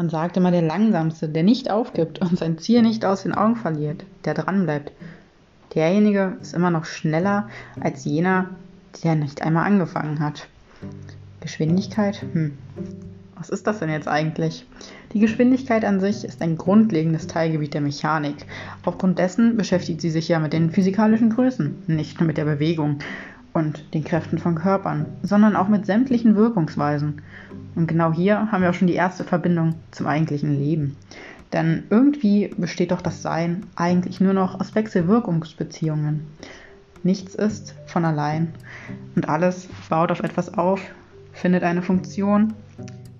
Man sagt immer, der Langsamste, der nicht aufgibt und sein Ziel nicht aus den Augen verliert, der dranbleibt. Derjenige ist immer noch schneller als jener, der nicht einmal angefangen hat. Geschwindigkeit? Hm. Was ist das denn jetzt eigentlich? Die Geschwindigkeit an sich ist ein grundlegendes Teilgebiet der Mechanik. Aufgrund dessen beschäftigt sie sich ja mit den physikalischen Größen, nicht nur mit der Bewegung und den Kräften von Körpern, sondern auch mit sämtlichen Wirkungsweisen. Und genau hier haben wir auch schon die erste Verbindung zum eigentlichen Leben. Denn irgendwie besteht doch das Sein eigentlich nur noch aus Wechselwirkungsbeziehungen. Nichts ist von allein und alles baut auf etwas auf, findet eine Funktion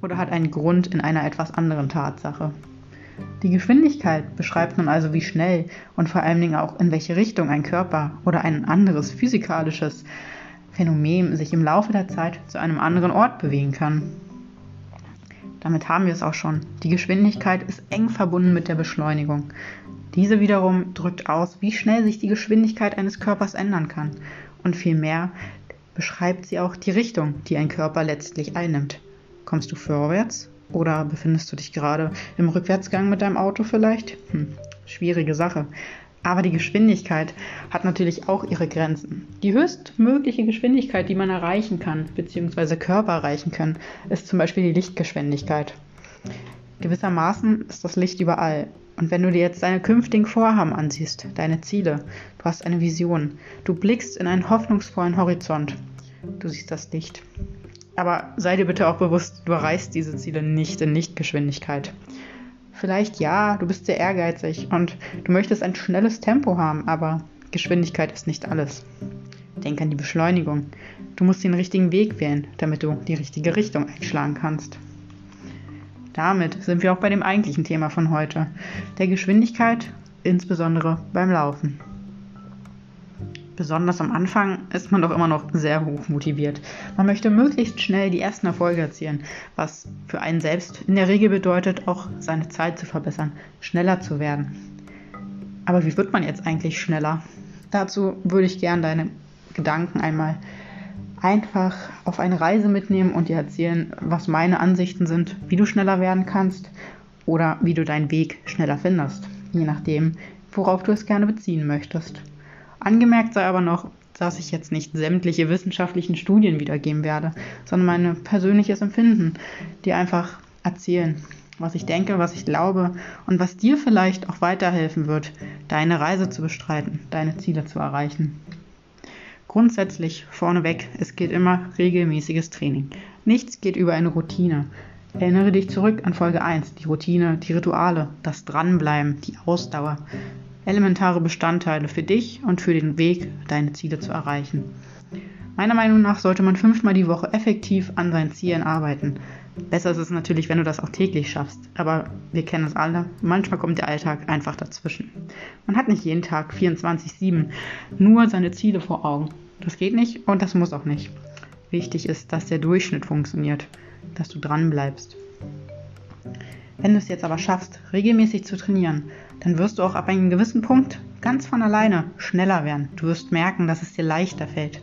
oder hat einen Grund in einer etwas anderen Tatsache. Die Geschwindigkeit beschreibt nun also, wie schnell und vor allen Dingen auch in welche Richtung ein Körper oder ein anderes physikalisches Phänomen sich im Laufe der Zeit zu einem anderen Ort bewegen kann. Damit haben wir es auch schon. Die Geschwindigkeit ist eng verbunden mit der Beschleunigung. Diese wiederum drückt aus, wie schnell sich die Geschwindigkeit eines Körpers ändern kann. Und vielmehr beschreibt sie auch die Richtung, die ein Körper letztlich einnimmt. Kommst du vorwärts oder befindest du dich gerade im Rückwärtsgang mit deinem Auto vielleicht? Hm, schwierige Sache. Aber die Geschwindigkeit hat natürlich auch ihre Grenzen. Die höchstmögliche Geschwindigkeit, die man erreichen kann, beziehungsweise Körper erreichen können, ist zum Beispiel die Lichtgeschwindigkeit. Gewissermaßen ist das Licht überall. Und wenn du dir jetzt deine künftigen Vorhaben ansiehst, deine Ziele, du hast eine Vision, du blickst in einen hoffnungsvollen Horizont, du siehst das Licht. Aber sei dir bitte auch bewusst, du erreichst diese Ziele nicht in Lichtgeschwindigkeit. Vielleicht ja, du bist sehr ehrgeizig und du möchtest ein schnelles Tempo haben, aber Geschwindigkeit ist nicht alles. Denk an die Beschleunigung. Du musst den richtigen Weg wählen, damit du die richtige Richtung einschlagen kannst. Damit sind wir auch bei dem eigentlichen Thema von heute, der Geschwindigkeit, insbesondere beim Laufen besonders am Anfang ist man doch immer noch sehr hoch motiviert. Man möchte möglichst schnell die ersten Erfolge erzielen, was für einen selbst in der Regel bedeutet, auch seine Zeit zu verbessern, schneller zu werden. Aber wie wird man jetzt eigentlich schneller? Dazu würde ich gern deine Gedanken einmal einfach auf eine Reise mitnehmen und dir erzählen, was meine Ansichten sind, wie du schneller werden kannst oder wie du deinen Weg schneller findest, je nachdem, worauf du es gerne beziehen möchtest. Angemerkt sei aber noch, dass ich jetzt nicht sämtliche wissenschaftlichen Studien wiedergeben werde, sondern mein persönliches Empfinden, dir einfach erzählen, was ich denke, was ich glaube und was dir vielleicht auch weiterhelfen wird, deine Reise zu bestreiten, deine Ziele zu erreichen. Grundsätzlich vorneweg, es geht immer regelmäßiges Training. Nichts geht über eine Routine. Erinnere dich zurück an Folge 1, die Routine, die Rituale, das Dranbleiben, die Ausdauer elementare Bestandteile für dich und für den Weg, deine Ziele zu erreichen. Meiner Meinung nach sollte man fünfmal die Woche effektiv an seinen Zielen arbeiten. Besser ist es natürlich, wenn du das auch täglich schaffst, aber wir kennen es alle, manchmal kommt der Alltag einfach dazwischen. Man hat nicht jeden Tag 24-7 nur seine Ziele vor Augen. Das geht nicht und das muss auch nicht. Wichtig ist, dass der Durchschnitt funktioniert, dass du dran bleibst. Wenn du es jetzt aber schaffst, regelmäßig zu trainieren, dann wirst du auch ab einem gewissen Punkt ganz von alleine schneller werden. Du wirst merken, dass es dir leichter fällt.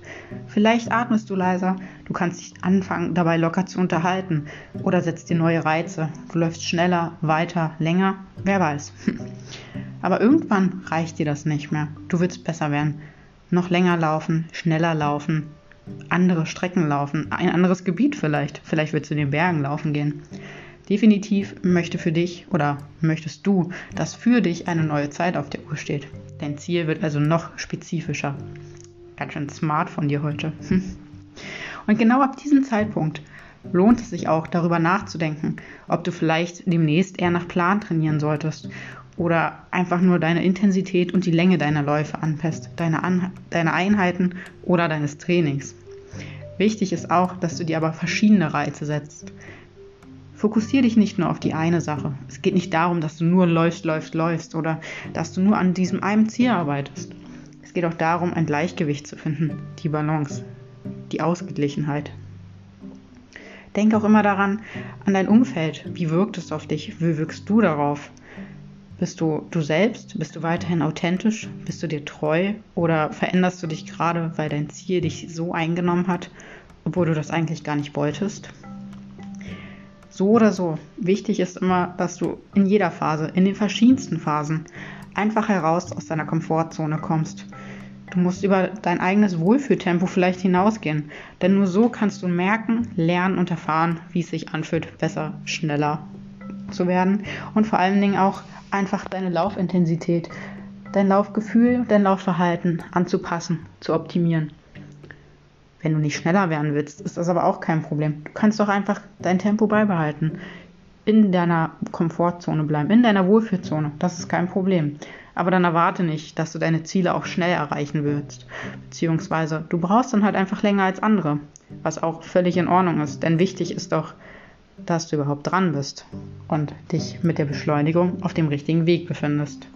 Vielleicht atmest du leiser, du kannst dich anfangen, dabei locker zu unterhalten oder setzt dir neue Reize. Du läufst schneller, weiter, länger, wer weiß. Aber irgendwann reicht dir das nicht mehr. Du willst besser werden. Noch länger laufen, schneller laufen, andere Strecken laufen, ein anderes Gebiet vielleicht. Vielleicht willst du in den Bergen laufen gehen. Definitiv möchte für dich oder möchtest du, dass für dich eine neue Zeit auf der Uhr steht. Dein Ziel wird also noch spezifischer. Ganz schön smart von dir heute. Und genau ab diesem Zeitpunkt lohnt es sich auch darüber nachzudenken, ob du vielleicht demnächst eher nach Plan trainieren solltest oder einfach nur deine Intensität und die Länge deiner Läufe anpasst, deine, An deine Einheiten oder deines Trainings. Wichtig ist auch, dass du dir aber verschiedene Reize setzt. Fokussiere dich nicht nur auf die eine Sache. Es geht nicht darum, dass du nur läufst, läufst, läufst oder dass du nur an diesem einen Ziel arbeitest. Es geht auch darum, ein Gleichgewicht zu finden, die Balance, die Ausgeglichenheit. Denk auch immer daran, an dein Umfeld. Wie wirkt es auf dich? Wie wirkst du darauf? Bist du du selbst? Bist du weiterhin authentisch? Bist du dir treu? Oder veränderst du dich gerade, weil dein Ziel dich so eingenommen hat, obwohl du das eigentlich gar nicht wolltest? So oder so, wichtig ist immer, dass du in jeder Phase, in den verschiedensten Phasen, einfach heraus aus deiner Komfortzone kommst. Du musst über dein eigenes Wohlfühltempo vielleicht hinausgehen, denn nur so kannst du merken, lernen und erfahren, wie es sich anfühlt, besser, schneller zu werden und vor allen Dingen auch einfach deine Laufintensität, dein Laufgefühl, dein Laufverhalten anzupassen, zu optimieren. Wenn du nicht schneller werden willst, ist das aber auch kein Problem. Du kannst doch einfach dein Tempo beibehalten, in deiner Komfortzone bleiben, in deiner Wohlfühlzone. Das ist kein Problem. Aber dann erwarte nicht, dass du deine Ziele auch schnell erreichen willst. Beziehungsweise du brauchst dann halt einfach länger als andere, was auch völlig in Ordnung ist. Denn wichtig ist doch, dass du überhaupt dran bist und dich mit der Beschleunigung auf dem richtigen Weg befindest.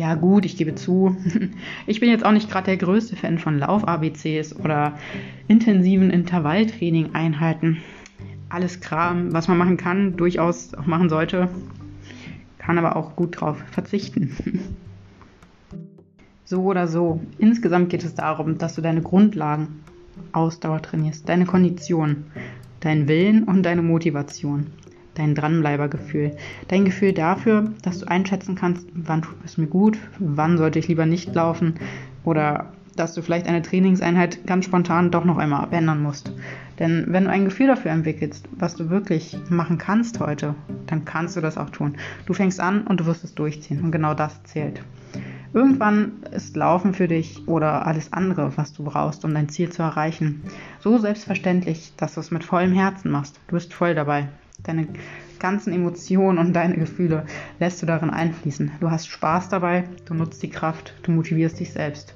Ja gut, ich gebe zu, ich bin jetzt auch nicht gerade der größte Fan von Lauf-ABCs oder intensiven Intervalltraining-Einheiten. Alles Kram, was man machen kann, durchaus auch machen sollte, kann aber auch gut drauf verzichten. So oder so, insgesamt geht es darum, dass du deine Grundlagen Ausdauer trainierst, deine Kondition, deinen Willen und deine Motivation, dein Dranbleibergefühl, dein Gefühl dafür, dass du einschätzen kannst, wann tut es mir gut, wann sollte ich lieber nicht laufen oder dass du vielleicht eine Trainingseinheit ganz spontan doch noch einmal abändern musst. Denn wenn du ein Gefühl dafür entwickelst, was du wirklich machen kannst heute, dann kannst du das auch tun. Du fängst an und du wirst es durchziehen und genau das zählt. Irgendwann ist Laufen für dich oder alles andere, was du brauchst, um dein Ziel zu erreichen, so selbstverständlich, dass du es mit vollem Herzen machst. Du bist voll dabei. Deine ganzen Emotionen und deine Gefühle lässt du darin einfließen. Du hast Spaß dabei, du nutzt die Kraft, du motivierst dich selbst.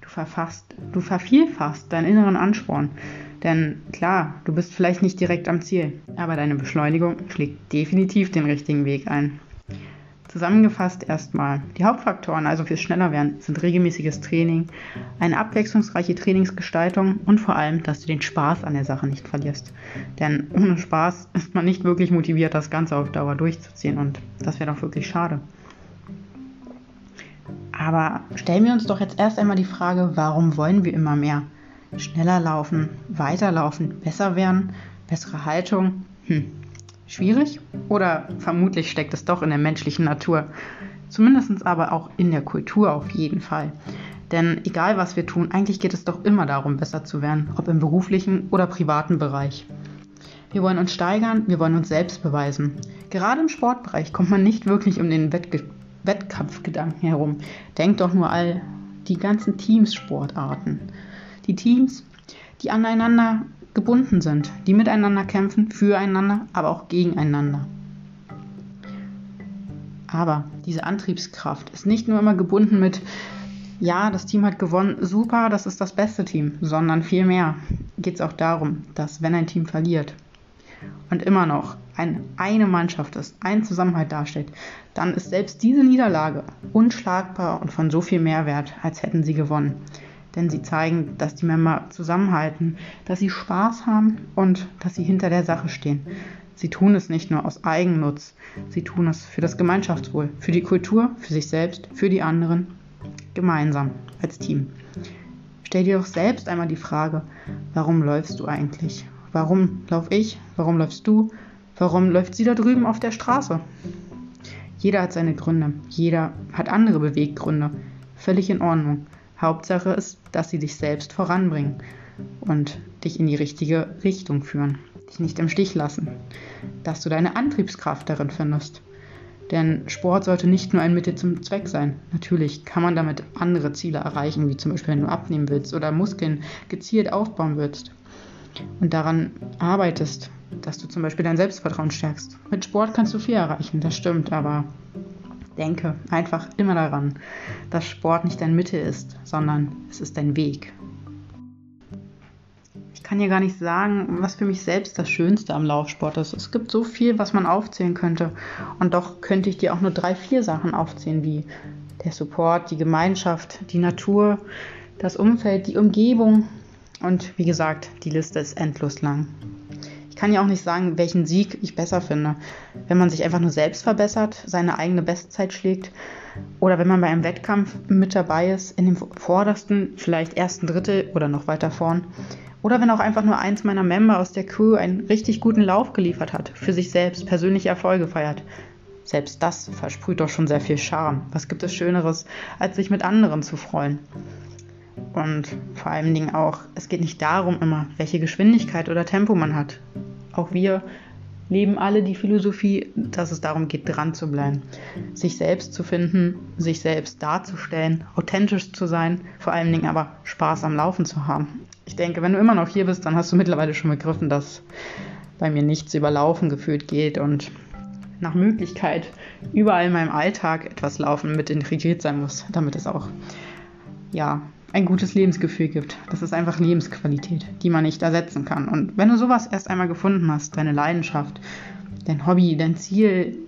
Du verfasst, du vervielfachst deinen inneren Ansporn. Denn klar, du bist vielleicht nicht direkt am Ziel, aber deine Beschleunigung schlägt definitiv den richtigen Weg ein. Zusammengefasst erstmal. Die Hauptfaktoren also fürs Schnellerwerden sind regelmäßiges Training, eine abwechslungsreiche Trainingsgestaltung und vor allem, dass du den Spaß an der Sache nicht verlierst. Denn ohne Spaß ist man nicht wirklich motiviert, das Ganze auf Dauer durchzuziehen und das wäre doch wirklich schade. Aber stellen wir uns doch jetzt erst einmal die Frage, warum wollen wir immer mehr? Schneller laufen, weiterlaufen, besser werden, bessere Haltung? Hm, Schwierig? Oder vermutlich steckt es doch in der menschlichen Natur. Zumindest aber auch in der Kultur auf jeden Fall. Denn egal was wir tun, eigentlich geht es doch immer darum, besser zu werden, ob im beruflichen oder privaten Bereich. Wir wollen uns steigern, wir wollen uns selbst beweisen. Gerade im Sportbereich kommt man nicht wirklich um den Wettge Wettkampfgedanken herum. Denkt doch nur all die ganzen Teamsportarten. Die Teams, die aneinander gebunden sind, die miteinander kämpfen, füreinander, aber auch gegeneinander. Aber diese Antriebskraft ist nicht nur immer gebunden mit, ja, das Team hat gewonnen, super, das ist das beste Team, sondern vielmehr geht es auch darum, dass wenn ein Team verliert und immer noch ein, eine Mannschaft ist, ein Zusammenhalt darstellt, dann ist selbst diese Niederlage unschlagbar und von so viel Mehrwert, als hätten sie gewonnen denn sie zeigen, dass die Member zusammenhalten, dass sie Spaß haben und dass sie hinter der Sache stehen. Sie tun es nicht nur aus Eigennutz, sie tun es für das Gemeinschaftswohl, für die Kultur, für sich selbst, für die anderen, gemeinsam als Team. Stell dir doch selbst einmal die Frage, warum läufst du eigentlich? Warum lauf ich? Warum läufst du? Warum läuft sie da drüben auf der Straße? Jeder hat seine Gründe, jeder hat andere Beweggründe. Völlig in Ordnung. Hauptsache ist, dass sie dich selbst voranbringen und dich in die richtige Richtung führen, dich nicht im Stich lassen, dass du deine Antriebskraft darin findest. Denn Sport sollte nicht nur ein Mittel zum Zweck sein. Natürlich kann man damit andere Ziele erreichen, wie zum Beispiel, wenn du abnehmen willst oder Muskeln gezielt aufbauen willst und daran arbeitest, dass du zum Beispiel dein Selbstvertrauen stärkst. Mit Sport kannst du viel erreichen, das stimmt, aber Denke einfach immer daran, dass Sport nicht dein Mittel ist, sondern es ist dein Weg. Ich kann dir gar nicht sagen, was für mich selbst das Schönste am Laufsport ist. Es gibt so viel, was man aufzählen könnte. Und doch könnte ich dir auch nur drei, vier Sachen aufzählen, wie der Support, die Gemeinschaft, die Natur, das Umfeld, die Umgebung und wie gesagt, die Liste ist endlos lang. Ich kann ja auch nicht sagen, welchen Sieg ich besser finde. Wenn man sich einfach nur selbst verbessert, seine eigene Bestzeit schlägt oder wenn man bei einem Wettkampf mit dabei ist, in dem vordersten, vielleicht ersten Drittel oder noch weiter vorn Oder wenn auch einfach nur eins meiner Member aus der Crew einen richtig guten Lauf geliefert hat, für sich selbst persönliche Erfolge feiert. Selbst das versprüht doch schon sehr viel Charme. Was gibt es Schöneres, als sich mit anderen zu freuen? Und vor allen Dingen auch, es geht nicht darum immer, welche Geschwindigkeit oder Tempo man hat. Auch wir leben alle die Philosophie, dass es darum geht, dran zu bleiben, sich selbst zu finden, sich selbst darzustellen, authentisch zu sein, vor allen Dingen aber Spaß am Laufen zu haben. Ich denke, wenn du immer noch hier bist, dann hast du mittlerweile schon begriffen, dass bei mir nichts über Laufen gefühlt geht und nach Möglichkeit überall in meinem Alltag etwas Laufen mit integriert sein muss, damit es auch ja, ein gutes Lebensgefühl gibt. Das ist einfach Lebensqualität, die man nicht ersetzen kann. Und wenn du sowas erst einmal gefunden hast, deine Leidenschaft, dein Hobby, dein Ziel,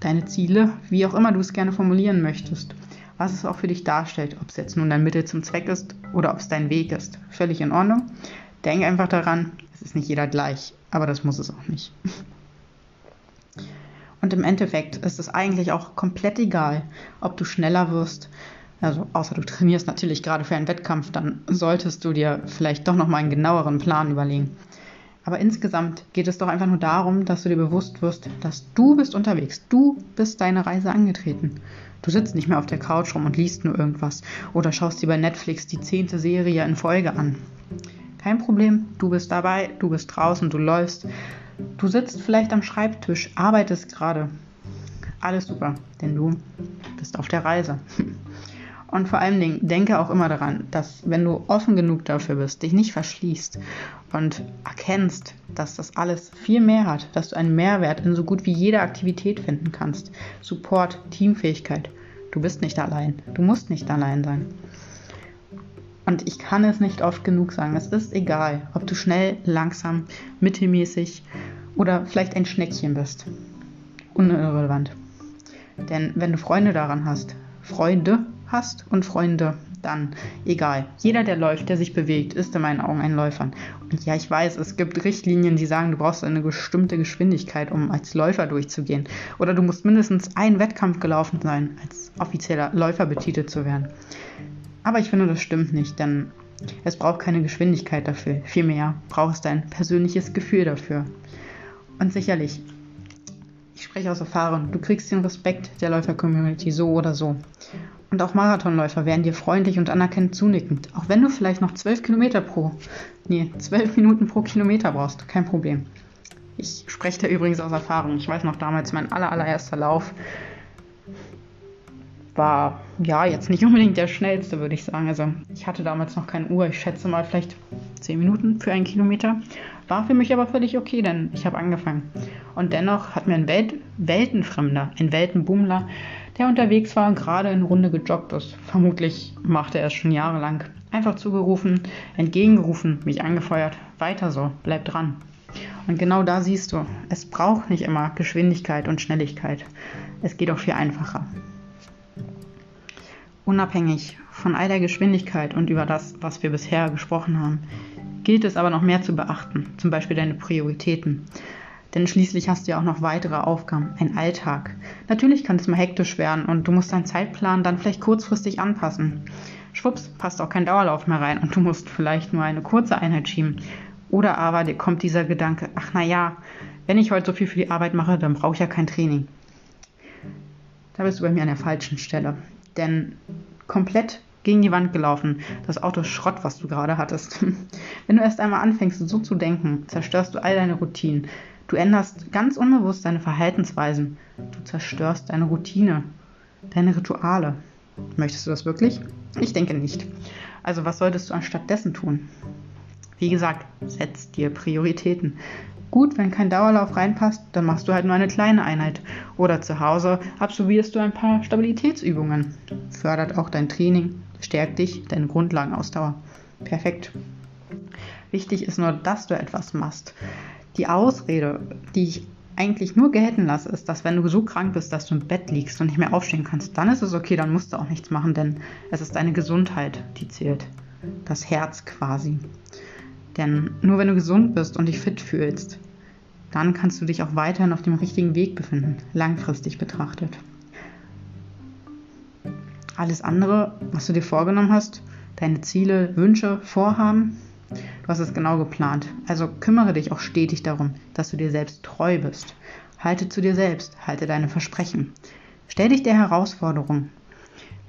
deine Ziele, wie auch immer du es gerne formulieren möchtest, was es auch für dich darstellt, ob es jetzt nun dein Mittel zum Zweck ist oder ob es dein Weg ist, völlig in Ordnung. Denk einfach daran, es ist nicht jeder gleich, aber das muss es auch nicht. Und im Endeffekt ist es eigentlich auch komplett egal, ob du schneller wirst, also außer du trainierst natürlich gerade für einen Wettkampf, dann solltest du dir vielleicht doch nochmal einen genaueren Plan überlegen. Aber insgesamt geht es doch einfach nur darum, dass du dir bewusst wirst, dass du bist unterwegs. Du bist deine Reise angetreten. Du sitzt nicht mehr auf der Couch rum und liest nur irgendwas oder schaust dir bei Netflix die zehnte Serie in Folge an. Kein Problem, du bist dabei, du bist draußen, du läufst. Du sitzt vielleicht am Schreibtisch, arbeitest gerade. Alles super, denn du bist auf der Reise. Und vor allen Dingen denke auch immer daran, dass wenn du offen genug dafür bist, dich nicht verschließt und erkennst, dass das alles viel mehr hat, dass du einen Mehrwert in so gut wie jeder Aktivität finden kannst. Support, Teamfähigkeit. Du bist nicht allein. Du musst nicht allein sein. Und ich kann es nicht oft genug sagen. Es ist egal, ob du schnell, langsam, mittelmäßig oder vielleicht ein Schneckchen bist. Unirrelevant. Denn wenn du Freunde daran hast, Freunde hast und Freunde, dann egal. Jeder, der läuft, der sich bewegt, ist in meinen Augen ein Läufer. Und ja, ich weiß, es gibt Richtlinien, die sagen, du brauchst eine bestimmte Geschwindigkeit, um als Läufer durchzugehen. Oder du musst mindestens einen Wettkampf gelaufen sein, als offizieller Läufer betitelt zu werden. Aber ich finde, das stimmt nicht, denn es braucht keine Geschwindigkeit dafür. Vielmehr brauchst du ein persönliches Gefühl dafür. Und sicherlich, ich spreche aus Erfahrung, du kriegst den Respekt der Läufer-Community so oder so. Und auch Marathonläufer werden dir freundlich und anerkennend zunickend. Auch wenn du vielleicht noch 12 Kilometer pro, nee, 12 Minuten pro Kilometer brauchst, kein Problem. Ich spreche da übrigens aus Erfahrung. Ich weiß noch damals, mein aller, allererster Lauf war, ja, jetzt nicht unbedingt der schnellste, würde ich sagen. Also, ich hatte damals noch keine Uhr. Ich schätze mal vielleicht 10 Minuten für einen Kilometer. War für mich aber völlig okay, denn ich habe angefangen. Und dennoch hat mir ein Welt Weltenfremder, ein Weltenbummler, der unterwegs war und gerade in Runde gejoggt ist. Vermutlich machte er es schon jahrelang. Einfach zugerufen, entgegengerufen, mich angefeuert. Weiter so, bleib dran. Und genau da siehst du, es braucht nicht immer Geschwindigkeit und Schnelligkeit. Es geht auch viel einfacher. Unabhängig von all der Geschwindigkeit und über das, was wir bisher gesprochen haben, gilt es aber noch mehr zu beachten, zum Beispiel deine Prioritäten. Denn schließlich hast du ja auch noch weitere Aufgaben, ein Alltag. Natürlich kann es mal hektisch werden und du musst deinen Zeitplan dann vielleicht kurzfristig anpassen. Schwupps, passt auch kein Dauerlauf mehr rein und du musst vielleicht nur eine kurze Einheit schieben. Oder aber dir kommt dieser Gedanke, ach na ja, wenn ich heute so viel für die Arbeit mache, dann brauche ich ja kein Training. Da bist du bei mir an der falschen Stelle. Denn komplett gegen die Wand gelaufen. Das Auto ist Schrott, was du gerade hattest. Wenn du erst einmal anfängst, so zu denken, zerstörst du all deine Routinen. Du änderst ganz unbewusst deine Verhaltensweisen. Du zerstörst deine Routine, deine Rituale. Möchtest du das wirklich? Ich denke nicht. Also was solltest du anstattdessen tun? Wie gesagt, setz dir Prioritäten. Gut, wenn kein Dauerlauf reinpasst, dann machst du halt nur eine kleine Einheit. Oder zu Hause absolvierst du ein paar Stabilitätsübungen. Fördert auch dein Training, stärkt dich, deine Grundlagenausdauer. Perfekt. Wichtig ist nur, dass du etwas machst. Die Ausrede, die ich eigentlich nur gelten lasse, ist, dass wenn du so krank bist, dass du im Bett liegst und nicht mehr aufstehen kannst, dann ist es okay, dann musst du auch nichts machen, denn es ist deine Gesundheit, die zählt. Das Herz quasi. Denn nur wenn du gesund bist und dich fit fühlst, dann kannst du dich auch weiterhin auf dem richtigen Weg befinden, langfristig betrachtet. Alles andere, was du dir vorgenommen hast, deine Ziele, Wünsche, Vorhaben, Du hast es genau geplant. Also kümmere dich auch stetig darum, dass du dir selbst treu bist. Halte zu dir selbst, halte deine Versprechen. Stell dich der Herausforderung.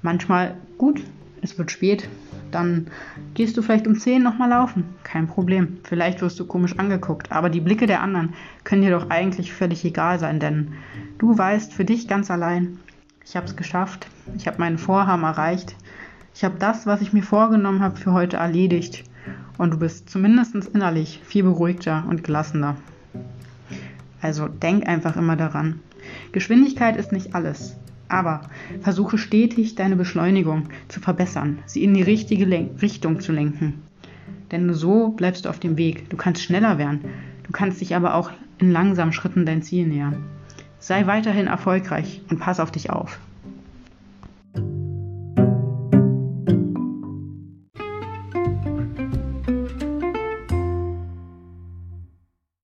Manchmal, gut, es wird spät, dann gehst du vielleicht um 10 nochmal laufen. Kein Problem. Vielleicht wirst du komisch angeguckt, aber die Blicke der anderen können dir doch eigentlich völlig egal sein, denn du weißt für dich ganz allein, ich habe es geschafft, ich habe meinen Vorhaben erreicht, ich habe das, was ich mir vorgenommen habe, für heute erledigt und du bist zumindest innerlich viel beruhigter und gelassener. Also denk einfach immer daran. Geschwindigkeit ist nicht alles. Aber versuche stetig deine Beschleunigung zu verbessern, sie in die richtige Len Richtung zu lenken. Denn so bleibst du auf dem Weg. Du kannst schneller werden. Du kannst dich aber auch in langsamen Schritten dein Ziel nähern. Sei weiterhin erfolgreich und pass auf dich auf.